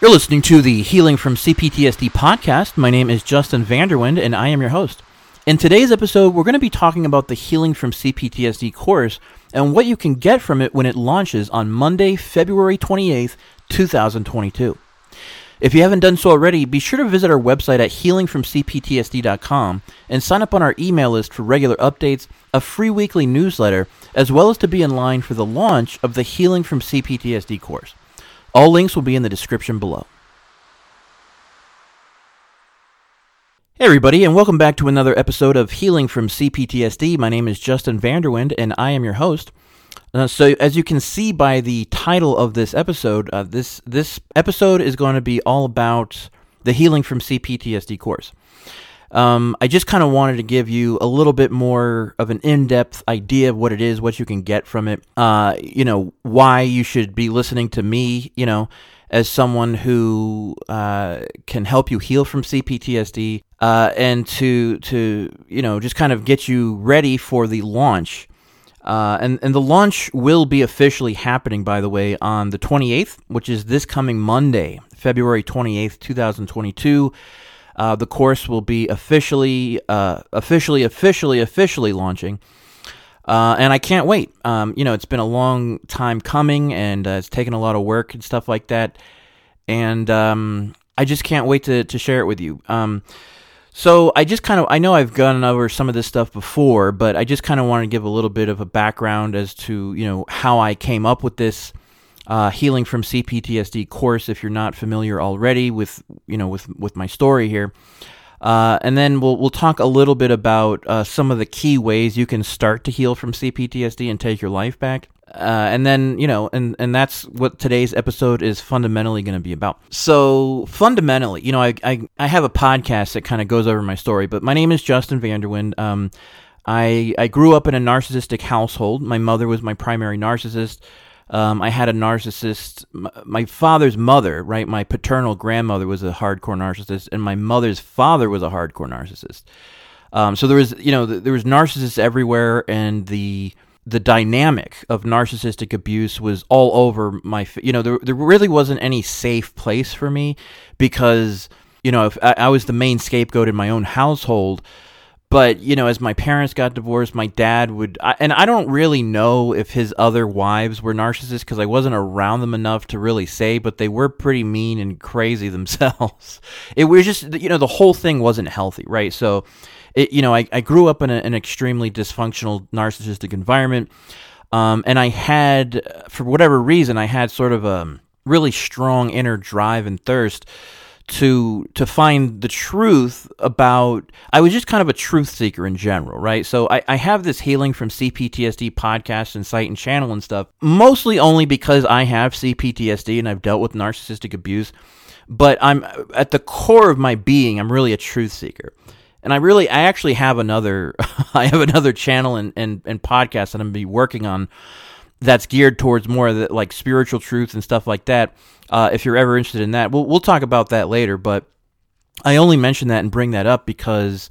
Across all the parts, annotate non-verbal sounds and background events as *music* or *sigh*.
You're listening to the Healing from CPTSD podcast. My name is Justin Vanderwind, and I am your host. In today's episode, we're going to be talking about the Healing from CPTSD course and what you can get from it when it launches on Monday, February 28th, 2022. If you haven't done so already, be sure to visit our website at healingfromcptsd.com and sign up on our email list for regular updates, a free weekly newsletter, as well as to be in line for the launch of the Healing from CPTSD course. All links will be in the description below. Hey, everybody, and welcome back to another episode of Healing from CPTSD. My name is Justin Vanderwind, and I am your host. Uh, so, as you can see by the title of this episode, uh, this this episode is going to be all about the Healing from CPTSD course. Um, I just kind of wanted to give you a little bit more of an in-depth idea of what it is, what you can get from it. Uh, you know, why you should be listening to me. You know, as someone who uh, can help you heal from CPTSD, uh, and to to you know just kind of get you ready for the launch. Uh, and and the launch will be officially happening, by the way, on the 28th, which is this coming Monday, February 28th, 2022. Uh, the course will be officially, uh, officially, officially, officially launching. Uh, and I can't wait. Um, you know, it's been a long time coming, and uh, it's taken a lot of work and stuff like that. And um, I just can't wait to to share it with you. Um, so I just kind of I know I've gone over some of this stuff before, but I just kind of want to give a little bit of a background as to you know how I came up with this uh, healing from CPTSD course if you're not familiar already with you know with with my story here. Uh, and then we'll we'll talk a little bit about uh, some of the key ways you can start to heal from CPTSD and take your life back. Uh, and then you know, and and that's what today's episode is fundamentally going to be about. So fundamentally, you know, I I, I have a podcast that kind of goes over my story, but my name is Justin Vanderwind. Um, I I grew up in a narcissistic household. My mother was my primary narcissist. Um, I had a narcissist. My father's mother, right, my paternal grandmother was a hardcore narcissist, and my mother's father was a hardcore narcissist. Um, so there was, you know, there was narcissists everywhere, and the the dynamic of narcissistic abuse was all over my. You know, there there really wasn't any safe place for me because you know if I, I was the main scapegoat in my own household but you know as my parents got divorced my dad would I, and i don't really know if his other wives were narcissists because i wasn't around them enough to really say but they were pretty mean and crazy *laughs* themselves. It was just you know the whole thing wasn't healthy right? So it, you know i, I grew up in a, an extremely dysfunctional narcissistic environment um, and i had for whatever reason i had sort of a really strong inner drive and thirst to to find the truth about I was just kind of a truth seeker in general, right? So I, I have this healing from CPTSD podcast and site and channel and stuff, mostly only because I have CPTSD and I've dealt with narcissistic abuse. But I'm at the core of my being, I'm really a truth seeker. And I really I actually have another *laughs* I have another channel and, and, and podcast that I'm gonna be working on that's geared towards more of the like spiritual truth and stuff like that. Uh, if you're ever interested in that, we'll we'll talk about that later. But I only mention that and bring that up because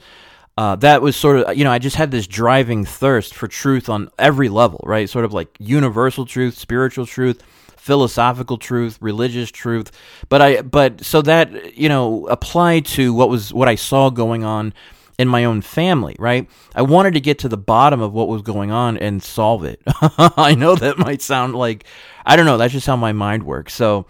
uh, that was sort of you know I just had this driving thirst for truth on every level, right? Sort of like universal truth, spiritual truth, philosophical truth, religious truth. But I but so that you know applied to what was what I saw going on in my own family, right? I wanted to get to the bottom of what was going on and solve it. *laughs* I know that might sound like I don't know, that's just how my mind works. So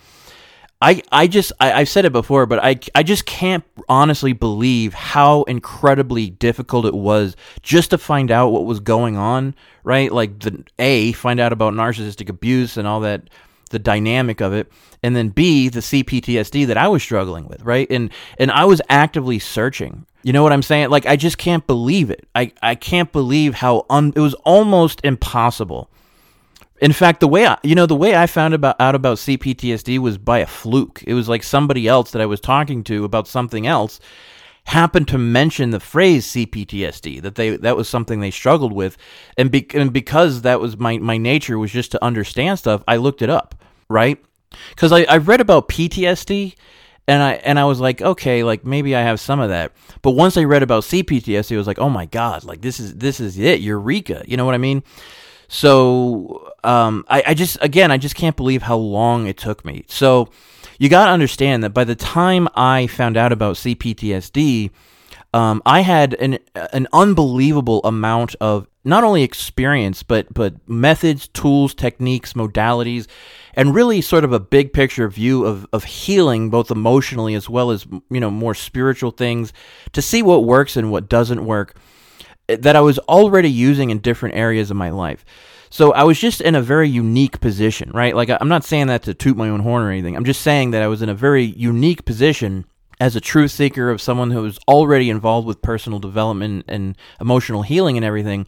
I I just I, I've said it before, but I I just can't honestly believe how incredibly difficult it was just to find out what was going on, right? Like the A, find out about narcissistic abuse and all that the dynamic of it and then b the cptsd that i was struggling with right and and i was actively searching you know what I'm saying? Like I just can't believe it. I, I can't believe how un, it was almost impossible. In fact, the way I, you know, the way I found about out about CPTSD was by a fluke. It was like somebody else that I was talking to about something else happened to mention the phrase CPTSD that they that was something they struggled with, and, be, and because that was my my nature was just to understand stuff, I looked it up, right? Because I I read about PTSD and I and I was like, okay, like maybe I have some of that. But once I read about CPTSD, I was like, oh my god, like this is this is it, eureka. You know what I mean? So um, I, I just again I just can't believe how long it took me. So you got to understand that by the time I found out about CPTSD, um, I had an an unbelievable amount of not only experience but but methods, tools, techniques, modalities, and really sort of a big picture view of of healing both emotionally as well as you know more spiritual things to see what works and what doesn't work that I was already using in different areas of my life. So I was just in a very unique position, right? Like I'm not saying that to toot my own horn or anything. I'm just saying that I was in a very unique position as a truth seeker of someone who was already involved with personal development and emotional healing and everything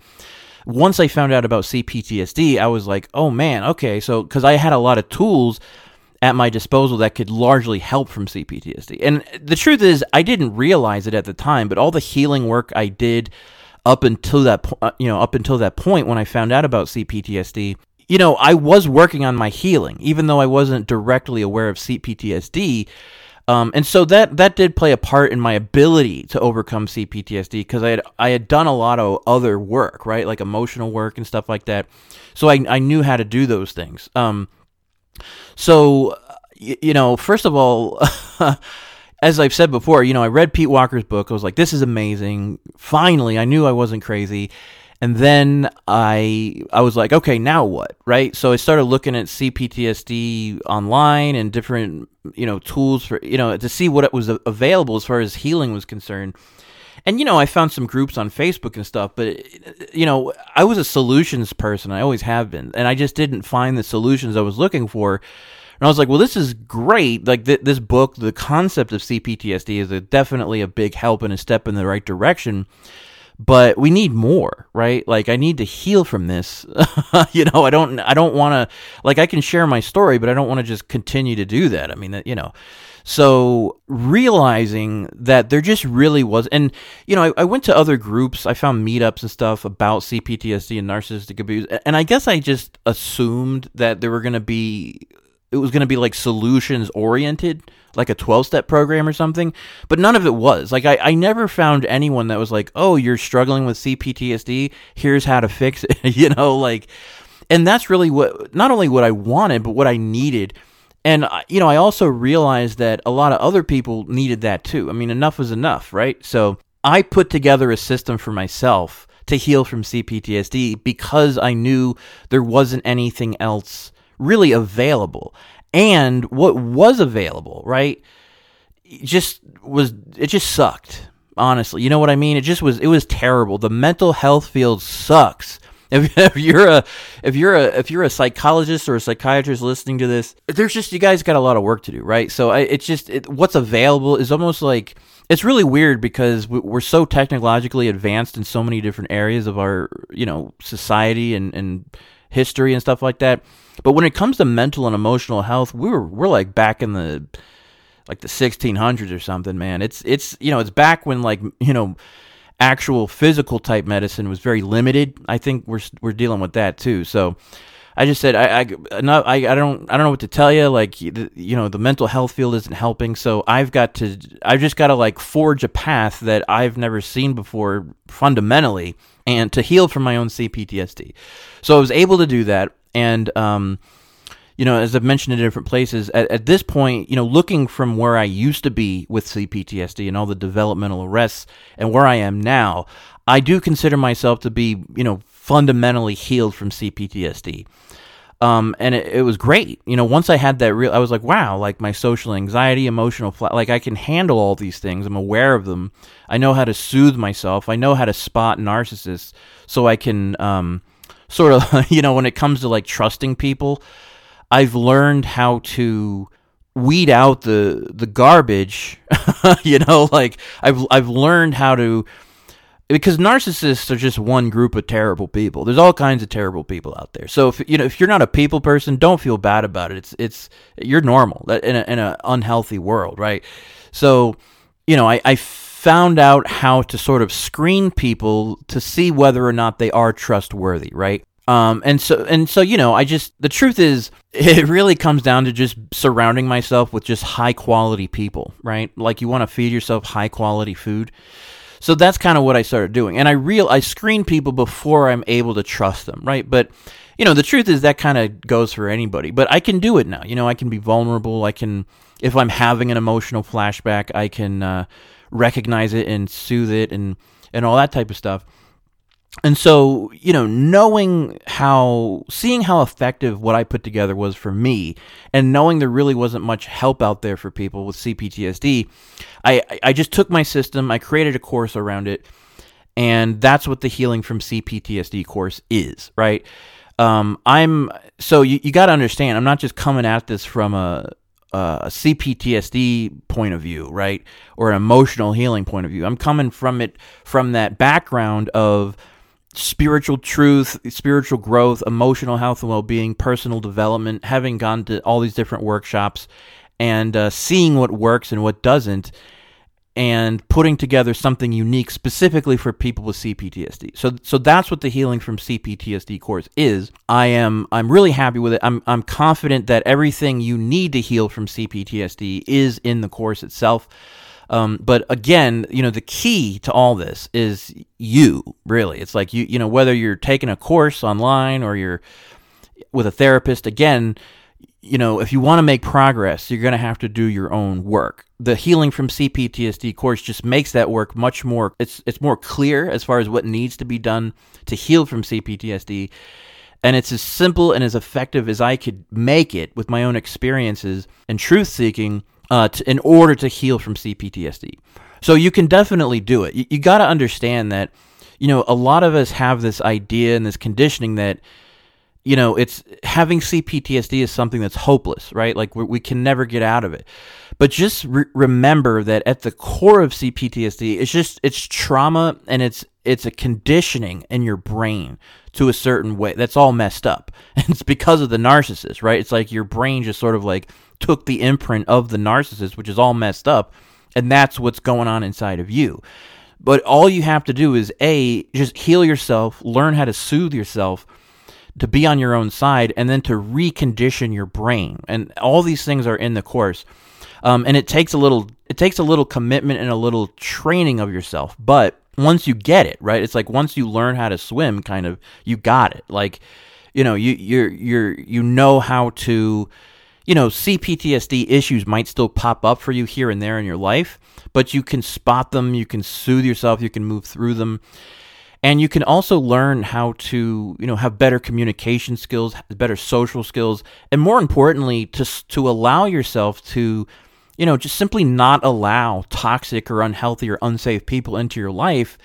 once i found out about cptsd i was like oh man okay so because i had a lot of tools at my disposal that could largely help from cptsd and the truth is i didn't realize it at the time but all the healing work i did up until that po- uh, you know up until that point when i found out about cptsd you know i was working on my healing even though i wasn't directly aware of cptsd um, and so that that did play a part in my ability to overcome CPTSD because I had I had done a lot of other work, right, like emotional work and stuff like that. So I I knew how to do those things. Um, so you know, first of all. *laughs* as I've said before, you know, I read Pete Walker's book. I was like, this is amazing. Finally, I knew I wasn't crazy. And then I I was like, okay, now what? Right? So I started looking at CPTSD online and different, you know, tools for, you know, to see what was available as far as healing was concerned. And you know, I found some groups on Facebook and stuff, but you know, I was a solutions person. I always have been, and I just didn't find the solutions I was looking for. And I was like, well, this is great. Like th- this book, the concept of CPTSD is a, definitely a big help and a step in the right direction. But we need more right? Like i need to heal from this. *laughs* You know i don't i don't want to like i can share my story but i don't want to just continue to do that. I mean that you know. So realizing that there just really was and you know I, I, went to other groups. I found meetups and stuff about cptsd and narcissistic abuse. And i guess i just assumed that there were going to be it was going to be like solutions oriented, like a 12 step program or something, but none of it was. Like, I, I never found anyone that was like, oh, you're struggling with CPTSD, here's how to fix it, *laughs* you know, like, and that's really what, not only what I wanted, but what I needed. And, uh, you know, I also realized that a lot of other people needed that too. I mean, enough was enough, right? So I put together a system for myself to heal from CPTSD because I knew there wasn't anything else really available. And what was available, right? Just was it just sucked. Honestly, you know what I mean? It just was it was terrible. The mental health field sucks. *laughs* If, if, you're a if you're a if you're a psychologist or a psychiatrist listening to this, there's just you guys got a lot of work to do, right? So I, it's just it, what's available is almost like it's really weird because we're so technologically advanced in so many different areas of our you know society and and history and stuff like that but when it comes to mental and emotional health, we were we're like back in the like the 1600s or something, man. It's it's you know, it's back when like, you know, actual physical type medicine was very limited. I think we're we're dealing with that too. So I just said I I not I, I don't I don't know what to tell you. Like you know the mental health field isn't helping, so I've got to I've just got to like forge a path that I've never seen before fundamentally, and to heal from my own CPTSD. So I was able to do that and um, you know, as I've mentioned in different places, at, at, this point, you know, looking from where I used to be with CPTSD and all the developmental arrests and where I am now, I do consider myself to be, you know, fundamentally healed from CPTSD. Um, and it, it, was great. You know, once I had that real, I was like, wow, like my social anxiety, emotional, like I can handle all these things. I'm aware of them. I know how to soothe myself. I know how to spot narcissists so I can, um, sort of, *laughs* you know, when it comes to like trusting people, I've learned how to weed out the the garbage, *laughs* you know, like I've I've learned how to because narcissists are just one group of terrible people. There's all kinds of terrible people out there. So if you know if you're not a people person, don't feel bad about it. It's it's you're normal in a in an unhealthy world, right? So you know I I found out how to sort of screen people to see whether or not they are trustworthy, right? Um, and so and so you know, I just the truth is *laughs* it really comes down to just surrounding myself with just high quality people, right? Like you want to feed yourself high quality food. So that's kind of what I started doing. And I real I screen people before I'm able to trust them, right? But you know, the truth is that kind of goes for anybody. But I can do it now. You know, I can be vulnerable. I can if I'm having an emotional flashback, I can uh, recognize it and soothe it and and all that type of stuff. And so, you know, knowing how, seeing how effective what I put together was for me, and knowing there really wasn't much help out there for people with CPTSD, I, I just took my system, I created a course around it, and that's what the Healing from CPTSD course is, right? Um, I'm, so you, you got to understand, I'm not just coming at this from a, a CPTSD point of view, right? Or an emotional healing point of view. I'm coming from it from that background of spiritual truth, spiritual growth, emotional health and well being, personal development, having gone to all these different workshops and uh, seeing what works and what doesn't, and putting together something unique specifically for people with CPTSD. So, so that's what the healing from CPTSD course is. I am I'm really happy with it. I'm I'm confident that everything you need to heal from CPTSD is in the course itself. Um, but again, you know, the key to all this is you, really. It's like you, you know, whether you're taking a course online or you're with a therapist, again, you know, if you want to make progress, you're going to have to do your own work. The healing from CPTSD course just makes that work much more it's it's more clear as far as what needs to be done to heal from CPTSD. And it's as simple and as effective as I could make it with my own experiences and truth seeking uh, in order to heal from CPTSD. So you can definitely do it. You, you got to understand that, you know, a lot of us have this idea and this conditioning that, you know, it's having CPTSD is something that's hopeless, right? Like we, we can never get out of it. But just re- remember that at the core of CPTSD, it's just it's trauma and it's it's a conditioning in your brain to a certain way that's all messed up. And *laughs* it's because of the narcissist, right? It's like your brain just sort of like took the imprint of the narcissist, which is all messed up, and that's what's going on inside of you. But all you have to do is A, just heal yourself, learn how to soothe yourself, to be on your own side, and then to recondition your brain. And all these things are in the course. Um, and it takes a little it takes a little commitment and a little training of yourself. But once you get it, right? It's like once you learn how to swim, kind of, you got it. Like, you know, you you're you're you know how to you know, CPTSD issues might still pop up for you here and there in your life, but you can spot them, you can soothe yourself, you can move through them. And you can also learn how to, you know, have better communication skills, better social skills, and more importantly, to to allow yourself to, you know, just simply not allow toxic or unhealthy or unsafe people into your life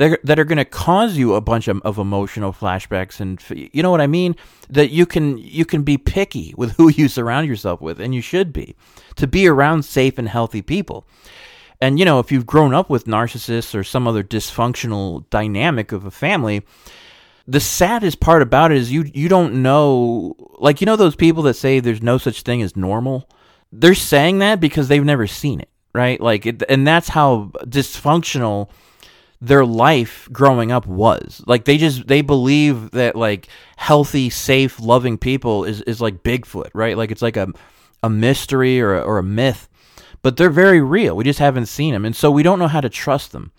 that are, that are going to cause you a bunch of, of emotional flashbacks and you know what I mean that you can you can be picky with *laughs* who you surround yourself with and you should be to be around safe and healthy people. And you know, if you've grown up with narcissists or some other dysfunctional dynamic of a family, the saddest part about it is you you don't know like you know those people that say there's no such thing as normal. They're saying that because they've never seen it, right? Like it, and that's how dysfunctional their life growing up was. Like they just they believe that like healthy, safe, loving people is is like Bigfoot, right? Like it's like a a mystery or a, or a myth, but they're very real. We just haven't seen them, and so we don't know how to trust them.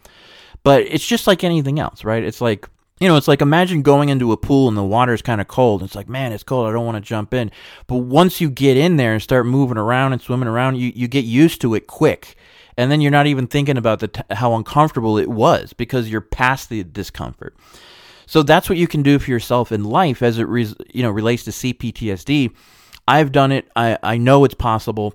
But it's just like anything else, right? It's like you know, it's like imagine going into a pool and the water's kind of cold. It's like, man, it's cold. I don't want to jump in. But once you get in there and start moving around and swimming around, you, you get used to it quick and then you're not even thinking about the t- how uncomfortable it was because you're past the discomfort. So that's what you can do for yourself in life as it re- you know relates to CPTSD. I've done it. I, I know it's possible,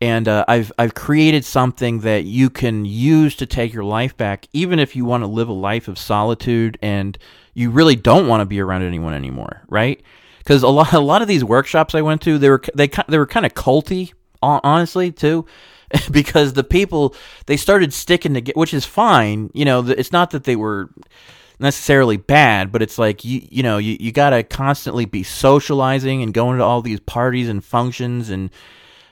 and uh, I've I've created something that you can use to take your life back, even if you want to live a life of solitude and you really don't want to be around anyone anymore, right? Because a lot a lot of these workshops I went to, they were they they were kind of culty, honestly too *laughs* because the people they started sticking together, which is fine. You know, it's not that they were necessarily bad, but it's like you you know you, you got to constantly be socializing and going to all these parties and functions and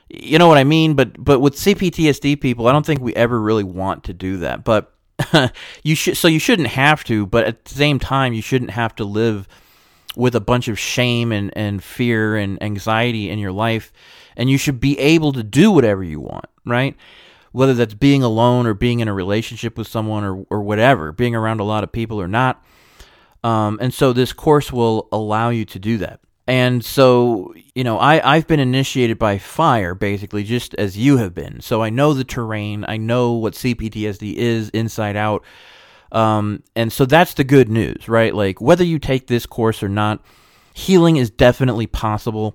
you know what I mean. But but with CPTSD people, I don't think we ever really want to do that. But *laughs* you should so you shouldn't have to. But at the same time, you shouldn't have to live with a bunch of shame and, and fear and anxiety in your life and you should be able to do whatever you want, right? whether that's being alone or being in a relationship with someone or, or whatever, being around a lot of people or not. Um, and so this course will allow you to do that. And so, you know, I, I've been initiated by fire, basically, just as you have been. So I know the terrain, I know what CPTSD is inside out. Um, and so that's the good news, right? Like, whether you take this course or not, healing is definitely possible.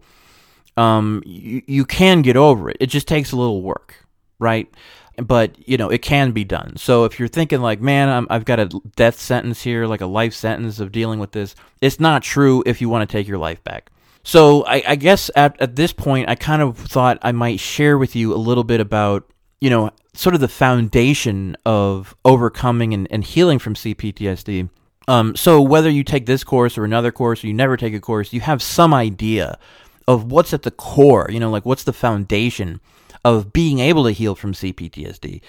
Um, you, you can get over it. It just takes a little work, right? But you know it can be done. So if you're thinking like, man, I'm, I've got a death sentence here, like a life sentence of dealing with this, it's not true. If you want to take your life back. So I, I guess at, at this point, I kind of thought I might share with you a little bit about you know sort of the foundation of overcoming and, and healing from CPTSD. Um, so whether you take this course or another course, or you never take a course, you have some idea of what's at the core. You know, like what's the foundation of being able to heal from CPTSD.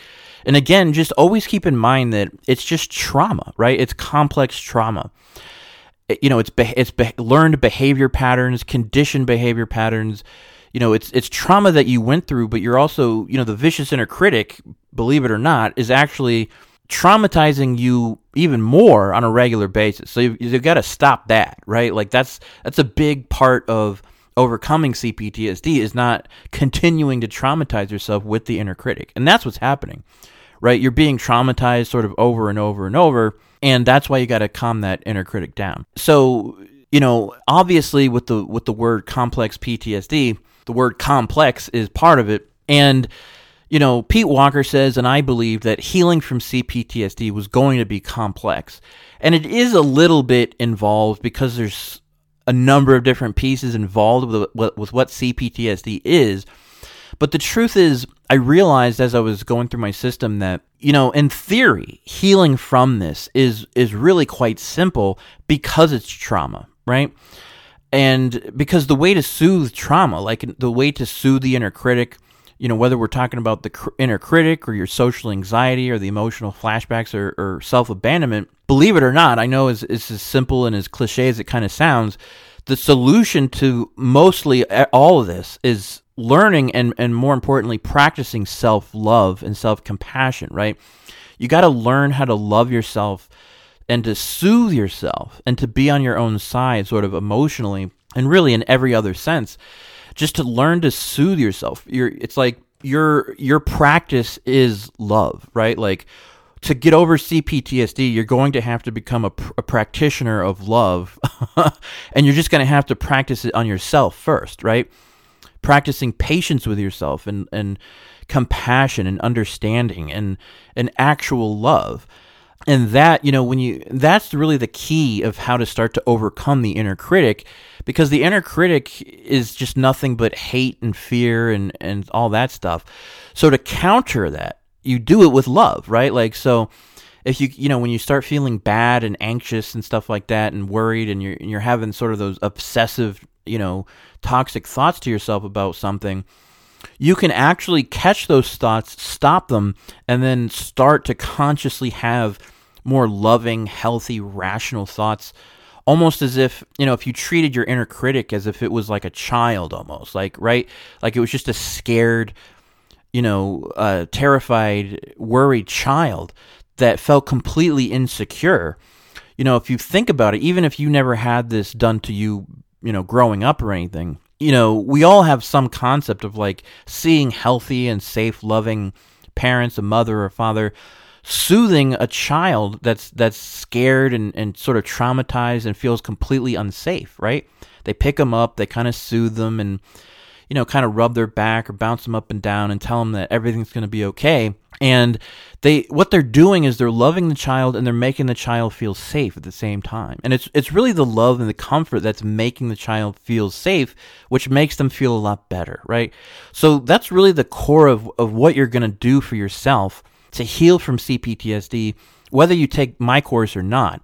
And again, just always keep in mind that it's just trauma, right? It's complex trauma. It, you know, it's be- it's be- learned behavior patterns, conditioned behavior patterns. You know, it's it's trauma that you went through, but you're also, you know, the vicious inner critic, believe it or not, is actually traumatizing you even more on a regular basis. So you've, you've got to stop that, right? Like that's that's a big part of overcoming CPTSD is not continuing to traumatize yourself with the inner critic. And that's what's happening, right? You're being traumatized sort of over and over and over. And that's why you got to calm that inner critic down. So, you know, obviously with the with the word complex PTSD, the word complex is part of it. And you know, Pete Walker says, and I believe that healing from CPTSD was going to be complex. And it is a little bit involved because there's a number of different pieces involved with, with what CPTSD is. But the truth is, I realized as I was going through my system that, you know, in theory, healing from this is is really quite simple because it's trauma, right? And because the way to soothe trauma, like the way to soothe the inner critic, you know, whether we're talking about the cr- inner critic or your social anxiety or the emotional flashbacks or, or self abandonment, believe it or not, I know it's, it's as simple and as cliche as it kind of sounds. The solution to mostly all of this is learning and, and more importantly, practicing self love and self compassion, right? You got to learn how to love yourself and to soothe yourself and to be on your own side, sort of emotionally and really in every other sense just to learn to soothe yourself. You're, it's like your your practice is love, right? Like to get over CPTSD, you're going to have to become a, a practitioner of love, *laughs* and you're just going to have to practice it on yourself first, right? Practicing patience with yourself and and compassion and understanding and and actual love and that you know when you that's really the key of how to start to overcome the inner critic because the inner critic is just nothing but hate and fear and and all that stuff so to counter that you do it with love right like so if you you know when you start feeling bad and anxious and stuff like that and worried and you're and you're having sort of those obsessive you know toxic thoughts to yourself about something you can actually catch those thoughts, stop them, and then start to consciously have more loving, healthy, rational thoughts. Almost as if, you know, if you treated your inner critic as if it was like a child almost, like, right? Like it was just a scared, you know, uh, terrified, worried child that felt completely insecure. You know, if you think about it, even if you never had this done to you, you know, growing up or anything, you know, we all have some concept of like seeing healthy and safe, loving parents, a mother or father, soothing a child that's that's scared and, and sort of traumatized and feels completely unsafe, right? They pick them up, they kind of soothe them and you know, kind of rub their back or bounce them up and down and tell them that everything's going to be okay. And they what they're doing is they're loving the child and they're making the child feel safe at the same time. And it's it's really the love and the comfort that's making the child feel safe, which makes them feel a lot better, right? So that's really the core of, of what you're going to do for yourself to heal from CPTSD, whether you take my course or not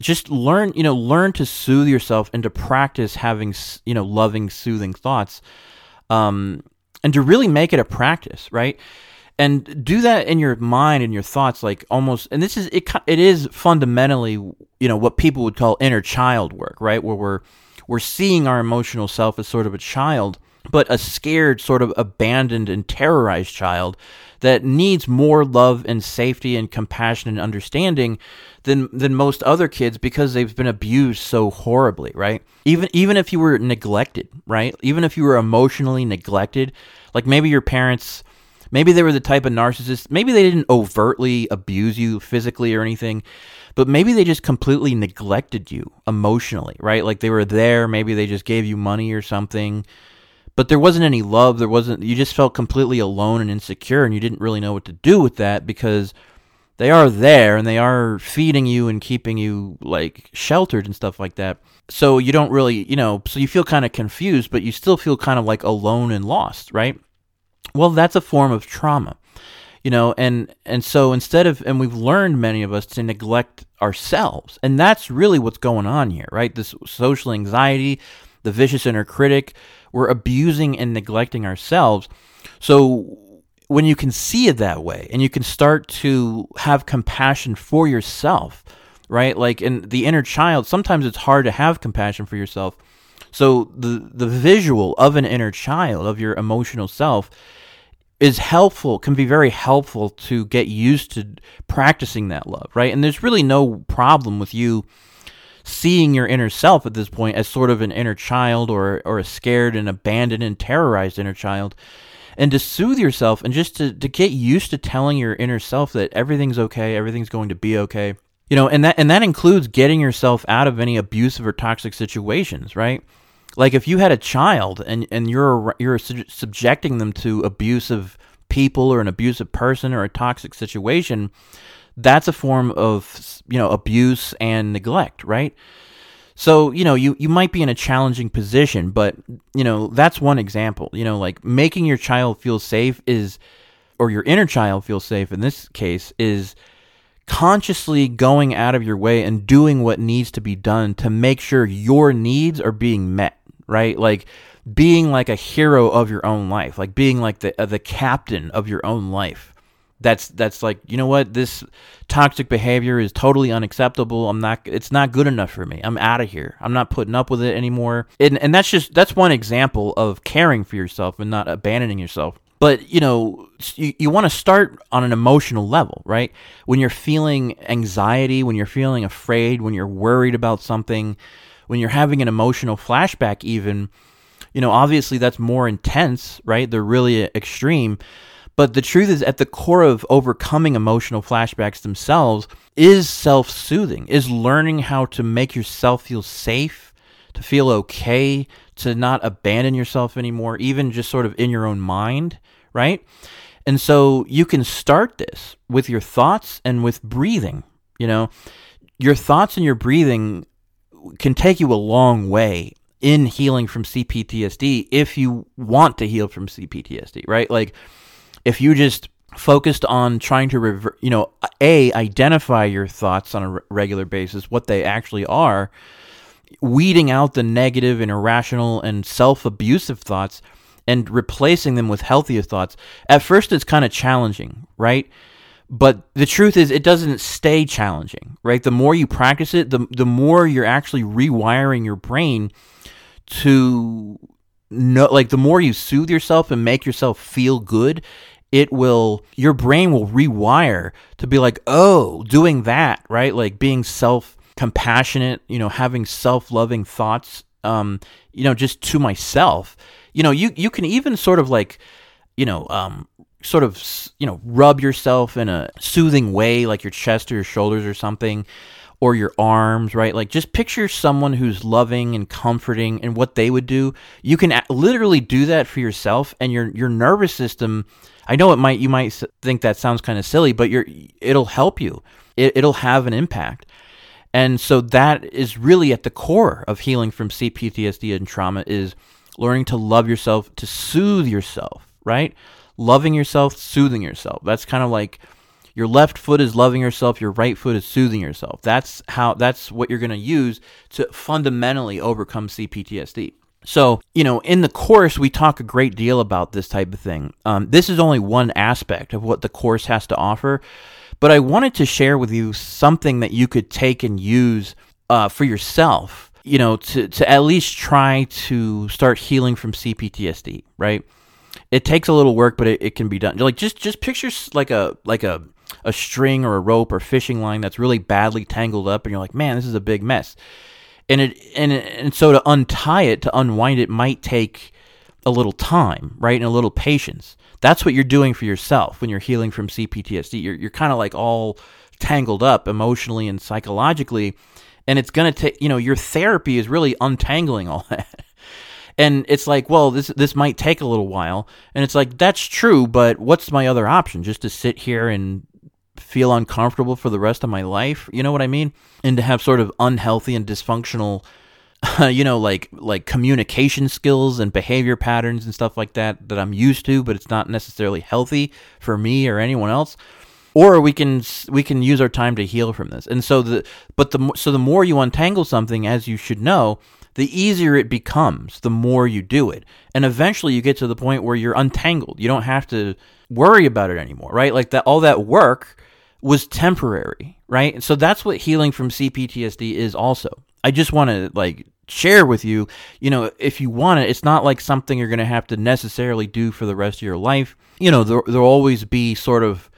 just learn you know learn to soothe yourself and to practice having you know loving soothing thoughts um and to really make it a practice right? And do that in your mind and your thoughts like almost and this is it it is fundamentally you know what people would call inner child work right? Where we're we're seeing our emotional self as sort of a child but a scared, sort of abandoned and terrorized child that needs more love and safety and compassion and understanding than than most other kids because they've been abused so horribly, right? Even even if you were neglected, right? Even if you were emotionally neglected, like maybe your parents maybe they were the type of narcissist, maybe they didn't overtly abuse you physically or anything, but maybe they just completely neglected you emotionally, right? Like they were there, maybe they just gave you money or something but there wasn't any love. There wasn't. You just felt completely alone and insecure, and you didn't really know what to do with that because they are there and they are feeding you and keeping you like sheltered and stuff like that. So you don't really, you know, so you feel kind of confused, but you still feel kind of like alone and lost, right? Well, that's a form of trauma. You know, and and so instead of and we've learned many of us to neglect ourselves. And that's really what's going on here, right? This social anxiety, the vicious inner critic, we're abusing and neglecting ourselves. So when you can see it that way and you can start to have compassion for yourself, right? Like in the inner child, sometimes it's hard to have compassion for yourself. So the the visual of an inner child, of your emotional self, is helpful, can be very helpful to get used to practicing that love, right? And there's really no problem with you seeing your inner self at this point as sort of an inner child or or a scared and abandoned and terrorized inner child. And to soothe yourself and just to, to get used to telling your inner self that everything's okay everything's going to be okay. You know and that and that includes getting yourself out of any abusive or toxic situations right? Like if you had a child and and you're you're subjecting them to abusive people or an abusive person or a toxic situation that's a form of you know abuse and neglect, right? So, you know, you, you might be in a challenging position, but, you know, that's one example. You know, like making your child feel safe is, or your inner child feel safe in this case, is consciously going out of your way and doing what needs to be done to make sure your needs are being met, right? Like being like a hero of your own life, like being like the, uh, the captain of your own life that's that's like you know what? This toxic behavior is totally unacceptable. I'm not it's not good enough for me. I'm out of here. I'm not putting up with it anymore. And, and that's just that's one example of caring for yourself and not abandoning yourself. But you know you, you want to start on an emotional level right? When you're feeling anxiety when you're feeling afraid when you're worried about something when you're having an emotional flashback even you know obviously that's more intense right? They're really extreme but the truth is, at the core of overcoming emotional flashbacks themselves is self soothing, is learning how to make yourself feel safe, to feel okay, to not abandon yourself anymore, even just sort of in your own mind, right? And so you can start this with your thoughts and with breathing. You know, your thoughts and your breathing can take you a long way in healing from CPTSD if you want to heal from CPTSD, right? Like, if you just focused on trying to rever- you know a identify your thoughts on a r- regular basis what they actually are weeding out the negative and irrational and self-abusive thoughts and replacing them with healthier thoughts at first it's kind of challenging right? But the truth is it doesn't stay challenging right? The more you practice it the, the more you're actually rewiring your brain to know like the more you soothe yourself and make yourself feel good it will your brain will rewire to be like oh doing that right like being self compassionate you know having self loving thoughts um you know just to myself you know you you can even sort of like you know um sort of you know rub yourself in a soothing way like your chest or your shoulders or something or your arms, right? Like just picture someone who's loving and comforting and what they would do. You can literally do that for yourself and your your nervous system I know it might you might think that sounds kind of silly, but you're it'll help you. It, it'll have an impact. And so that is really at the core of healing from CPTSD and trauma is learning to love yourself, to soothe yourself, right? Loving yourself, soothing yourself. That's kind of like your left foot is loving yourself, your right foot is soothing yourself. That's how that's what you're going to use to fundamentally overcome CPTSD. So, you know, in the course, we talk a great deal about this type of thing. Um, this is only one aspect of what the course has to offer, but I wanted to share with you something that you could take and use uh, for yourself you know, to, to at least try to start healing from CPTSD, right? It takes a little work, but it, it can be done. Like just just picture like a like a a string or a rope or fishing line that's really badly tangled up, and you're like, man, this is a big mess. And it and and so to untie it, to unwind it, might take a little time, right, and a little patience. That's what you're doing for yourself when you're healing from CPTSD. You're you're kind of like all tangled up emotionally and psychologically and it's going to take you know your therapy is really untangling all *laughs* that and it's like well this this might take a little while and it's like that's true but what's my other option just to sit here and feel uncomfortable for the rest of my life you know what i mean and to have sort of unhealthy and dysfunctional *laughs* you know like like communication skills and behavior patterns and stuff like that that i'm used to but it's not necessarily healthy for me or anyone else or we can we can use our time to heal from this. And so the but the so the more you untangle something, as you should know, the easier it becomes. The more you do it, and eventually you get to the point where you're untangled. You don't have to worry about it anymore, right? Like that all that work was temporary, right? So that's what healing from CPTSD is also. I just want to like share with you, you know, if you want it, it's not like something you're going to have to necessarily do for the rest of your life. You know, there, there'll always be sort of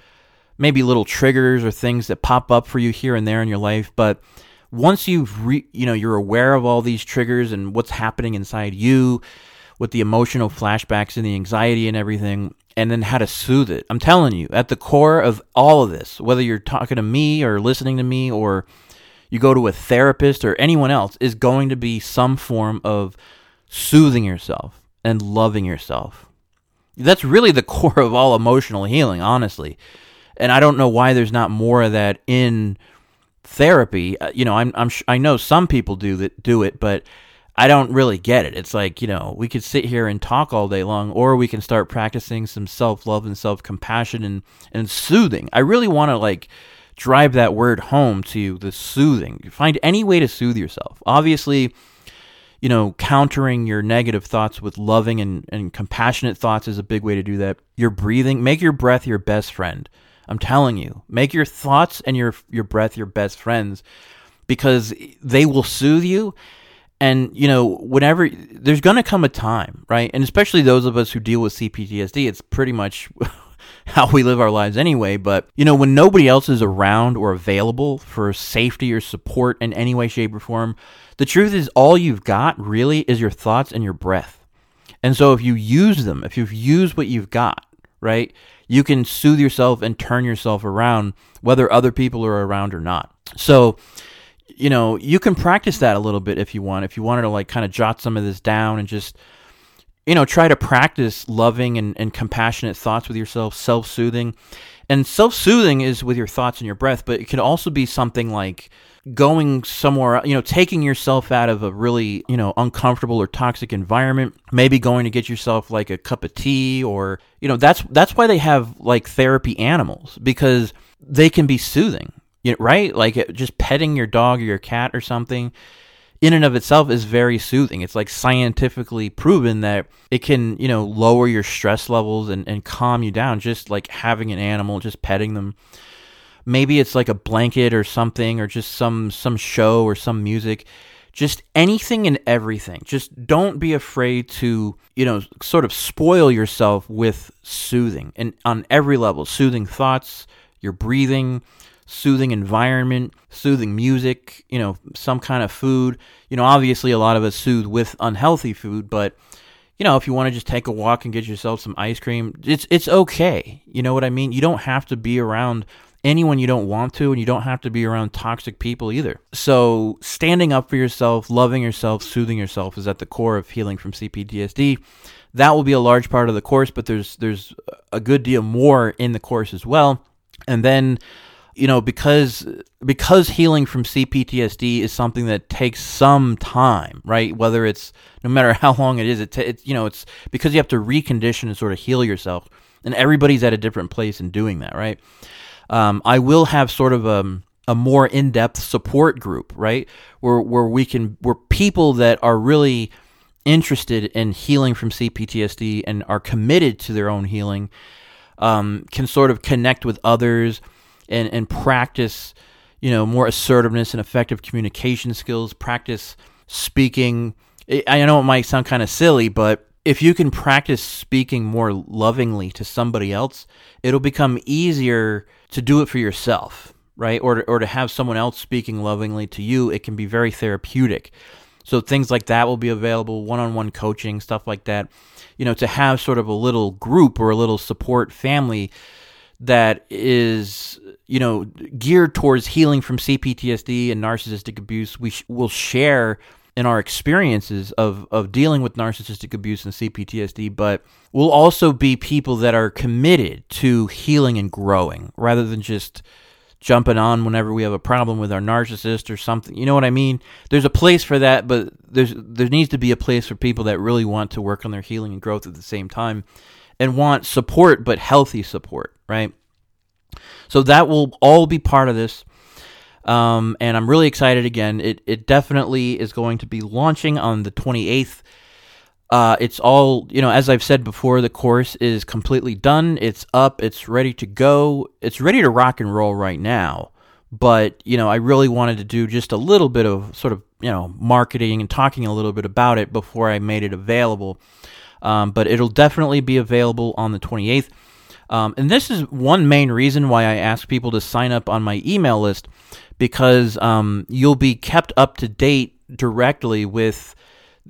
maybe little triggers or things that pop up for you here and there in your life, but once you've re, you know you're aware of all these triggers and what's happening inside you with the emotional flashbacks and the anxiety and everything and then how to soothe it. I'm telling you, at the core of all of this, whether you're talking to me or listening to me or you go to a therapist or anyone else is going to be some form of soothing yourself and loving yourself. That's really the *laughs* core of all emotional healing, honestly and I don't know why there's not more of that in therapy. Uh, you know, I'm, I'm I know some people do that do it, but I don't really get it. It's like you know we could sit here and talk all day long, or we can start practicing some self love and self compassion and and soothing. I really want to like drive that word home to you, the soothing. Find any way to soothe yourself. Obviously you know, countering your negative thoughts with loving and, and compassionate thoughts is a big way to do that. Your breathing, make your breath your best friend. I'm telling you, make your thoughts and your your breath your best friends because they will soothe you. And you know, whenever there's going to come a time, right? And especially those of us who deal with CPTSD, it's pretty much *laughs* how we live our lives anyway. But you know, when nobody else is around or available for safety or support in any way, shape, or form, the truth is all you've got really is your thoughts and your breath. And so if you use them, if you've used what you've got, right? you can soothe yourself and turn yourself around whether other people are around or not. So, you know, you can practice that a little bit if you want. If you wanted to like kind of jot some of this down and just you know, try to practice loving and, and compassionate thoughts with yourself, self soothing. And self soothing is with your thoughts and your breath, but it can also be something like going somewhere, you know, taking yourself out of a really, you know, uncomfortable or toxic environment, maybe going to get yourself like a cup of tea or, you know, that's that's why they have like therapy animals because they can be soothing, you know, right? Like just petting your dog or your cat or something in and of itself is very soothing. It's like scientifically proven that it can, you know, lower your stress levels and, and calm you down. Just like having an animal, just petting them. Maybe it's like a blanket or something or just some some show or some music. Just anything and everything. Just don't be afraid to you know sort of spoil yourself with soothing and on every level. Soothing thoughts your breathing soothing environment soothing music you know some kind of food you know obviously a lot of us soothe with unhealthy food but you know if you want to just take a walk and get yourself some ice cream it's it's okay you know what i mean you don't have to be around anyone you don't want to, and you don't have to be around toxic people either. So, standing up for yourself, loving yourself, soothing yourself is at the core of healing from CPTSD. That will be a large part of the course, but there's there's a good deal more in the course as well. And then, you know, because because healing from CPTSD is something that takes some time, right? Whether it's no matter *laughs* how long it is, it, t- it's you know, it's because you have to recondition and sort of heal yourself, and everybody's at a different place in doing that, right? um, I will have sort of a, a more in depth support group, right? Where where we can where people that are really interested in healing from CPTSD and are committed to their own healing um, can sort of connect with others and and practice you know more assertiveness and effective communication skills practice speaking. I know it might sound kind of silly, but if you can practice speaking more lovingly to somebody else, it'll become easier to do it for yourself, right? Or to, or to have someone else speaking lovingly to you, it can be very therapeutic. So things like that will be available, one-on-one coaching, stuff like that. You know, to have sort of a little group or a little support family that is, you know, geared towards healing from CPTSD and narcissistic abuse. We sh- will share in our experiences of, of dealing with narcissistic abuse and CPTSD, but we'll also be people that are committed to healing and growing rather than just jumping on whenever we have a problem with our narcissist or something. You know what I mean? There's a place for that, but there's there needs to be a place for people that really want to work on their healing and growth at the same time and want support but healthy support, right? So that will all be part of this. Um, and I'm really excited again. It, it definitely is going to be launching on the 28th. Uh, it's all, you know, as I've said before, the course is completely done. It's up, it's ready to go. It's ready to rock and roll right now. But, you know, I really wanted to do just a little bit of sort of, you know, marketing and talking a little bit about it before I made it available. Um, but it'll definitely be available on the 28th. Um, and this is one main reason why I ask people to sign up on my email list because um, you'll be kept up to date directly with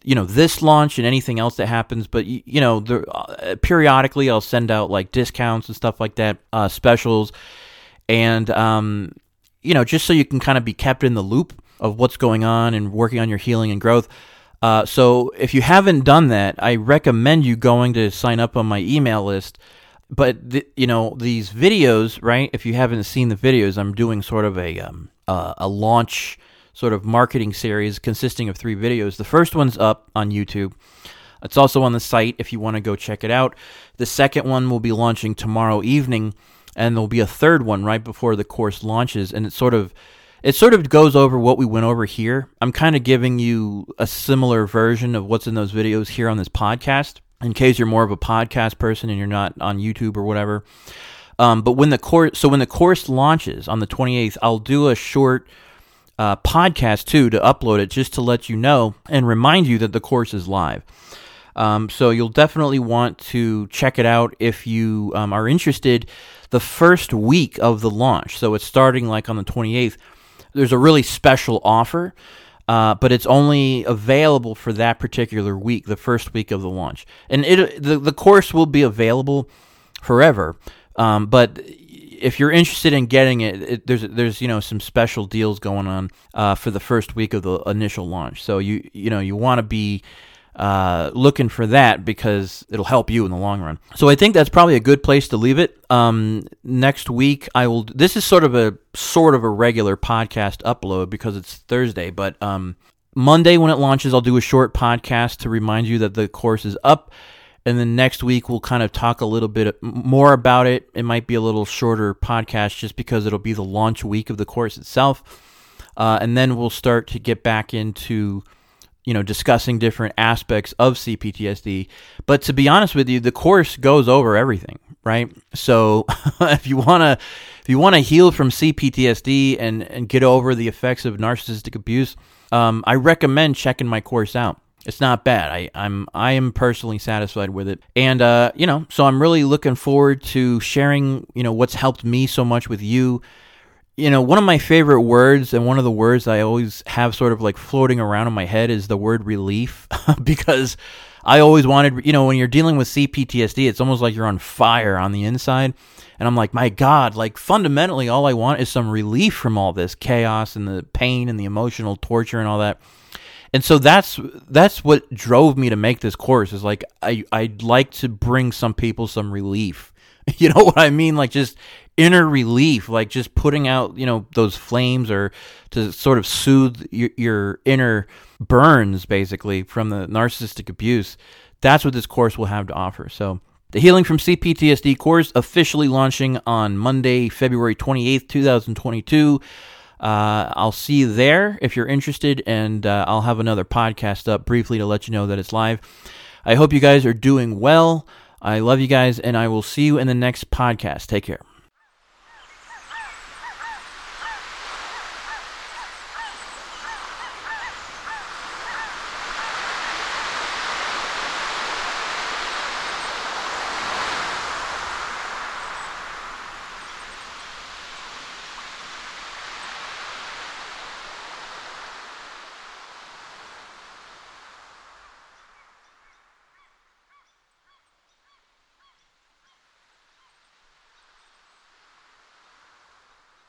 you know this launch and anything else that happens. But you, you know uh, periodically i'll send out like discounts and stuff like that uh, specials. And um, you know just so you can kind of be kept in the loop of what's going on and working on your healing and growth. Uh, so if you haven't done that i recommend you going to sign up on my email list but you know these videos right if you haven't seen the videos i'm doing sort of a um, uh, a launch sort of marketing series consisting of three videos. The first one's up on YouTube. It's also on the site if you want to go check it out. The second one will be launching tomorrow evening, and there'll be a third one right before the course launches. And it sort of it sort of goes over what we went over here. I'm kind of giving you a similar version of what's in those videos here on this podcast, in case you're more of a podcast person and you're not on YouTube or whatever. Um, but when the course, so when the course launches on the 28th, I'll do a short uh, podcast too to upload it just to let you know and remind you that the course is live. Um, so you'll definitely want to check it out if you um, are interested. The first week of the launch, so it's starting like on the 28th. There's a really special offer, uh, but it's only available for that particular week, the first week of the launch, and it the the course will be available forever. Um, but if you're interested in getting it, it, there's there's you know some special deals going on uh, for the first week of the initial launch. So you you know you want to be uh, looking for that because it'll help you in the long run. So I think that's probably a good place to leave it. Um, next week I will. This is sort of a sort of a regular podcast upload because it's Thursday, but um, Monday when it launches, I'll do a short podcast to remind you that the course is up and then next week we'll kind of talk a little bit more about it. It might be a little shorter podcast just because it'll be the launch week of the course itself, uh, and then we'll start to get back into you know discussing different aspects of CPTSD. But to be honest with you, the course goes over everything, right? So *laughs* if you wanna if you want to heal from CPTSD and and get over the effects of narcissistic abuse, um, I recommend checking my course out it's not bad. I, I'm I am personally satisfied with it, and uh, you know, so I'm really looking forward to sharing you know what's helped me so much with you. You know, one of my favorite words, and one of the words I always have sort of like floating around in my head is the word relief, *laughs* because I always wanted, you know, when you're dealing with CPTSD, it's almost like you're on fire on the inside. And I'm like, my God, like fundamentally, all I want is some relief from all this chaos and the pain and the emotional torture and all that and so that's that's what drove me to make this course is like I I'd like to bring some people some relief. *laughs* You know what I mean? Like just inner relief, like just putting out, you know, those flames or to sort of soothe your, your inner burns basically from the narcissistic abuse. That's what this course will have to offer. So the Healing from CPTSD course officially launching on Monday, February 28th, 2022. Uh, I'll see you there if you're interested, and uh, I'll have another podcast up briefly to let you know that it's live. I hope you guys are doing well. I love you guys, and I will see you in the next podcast. Take care.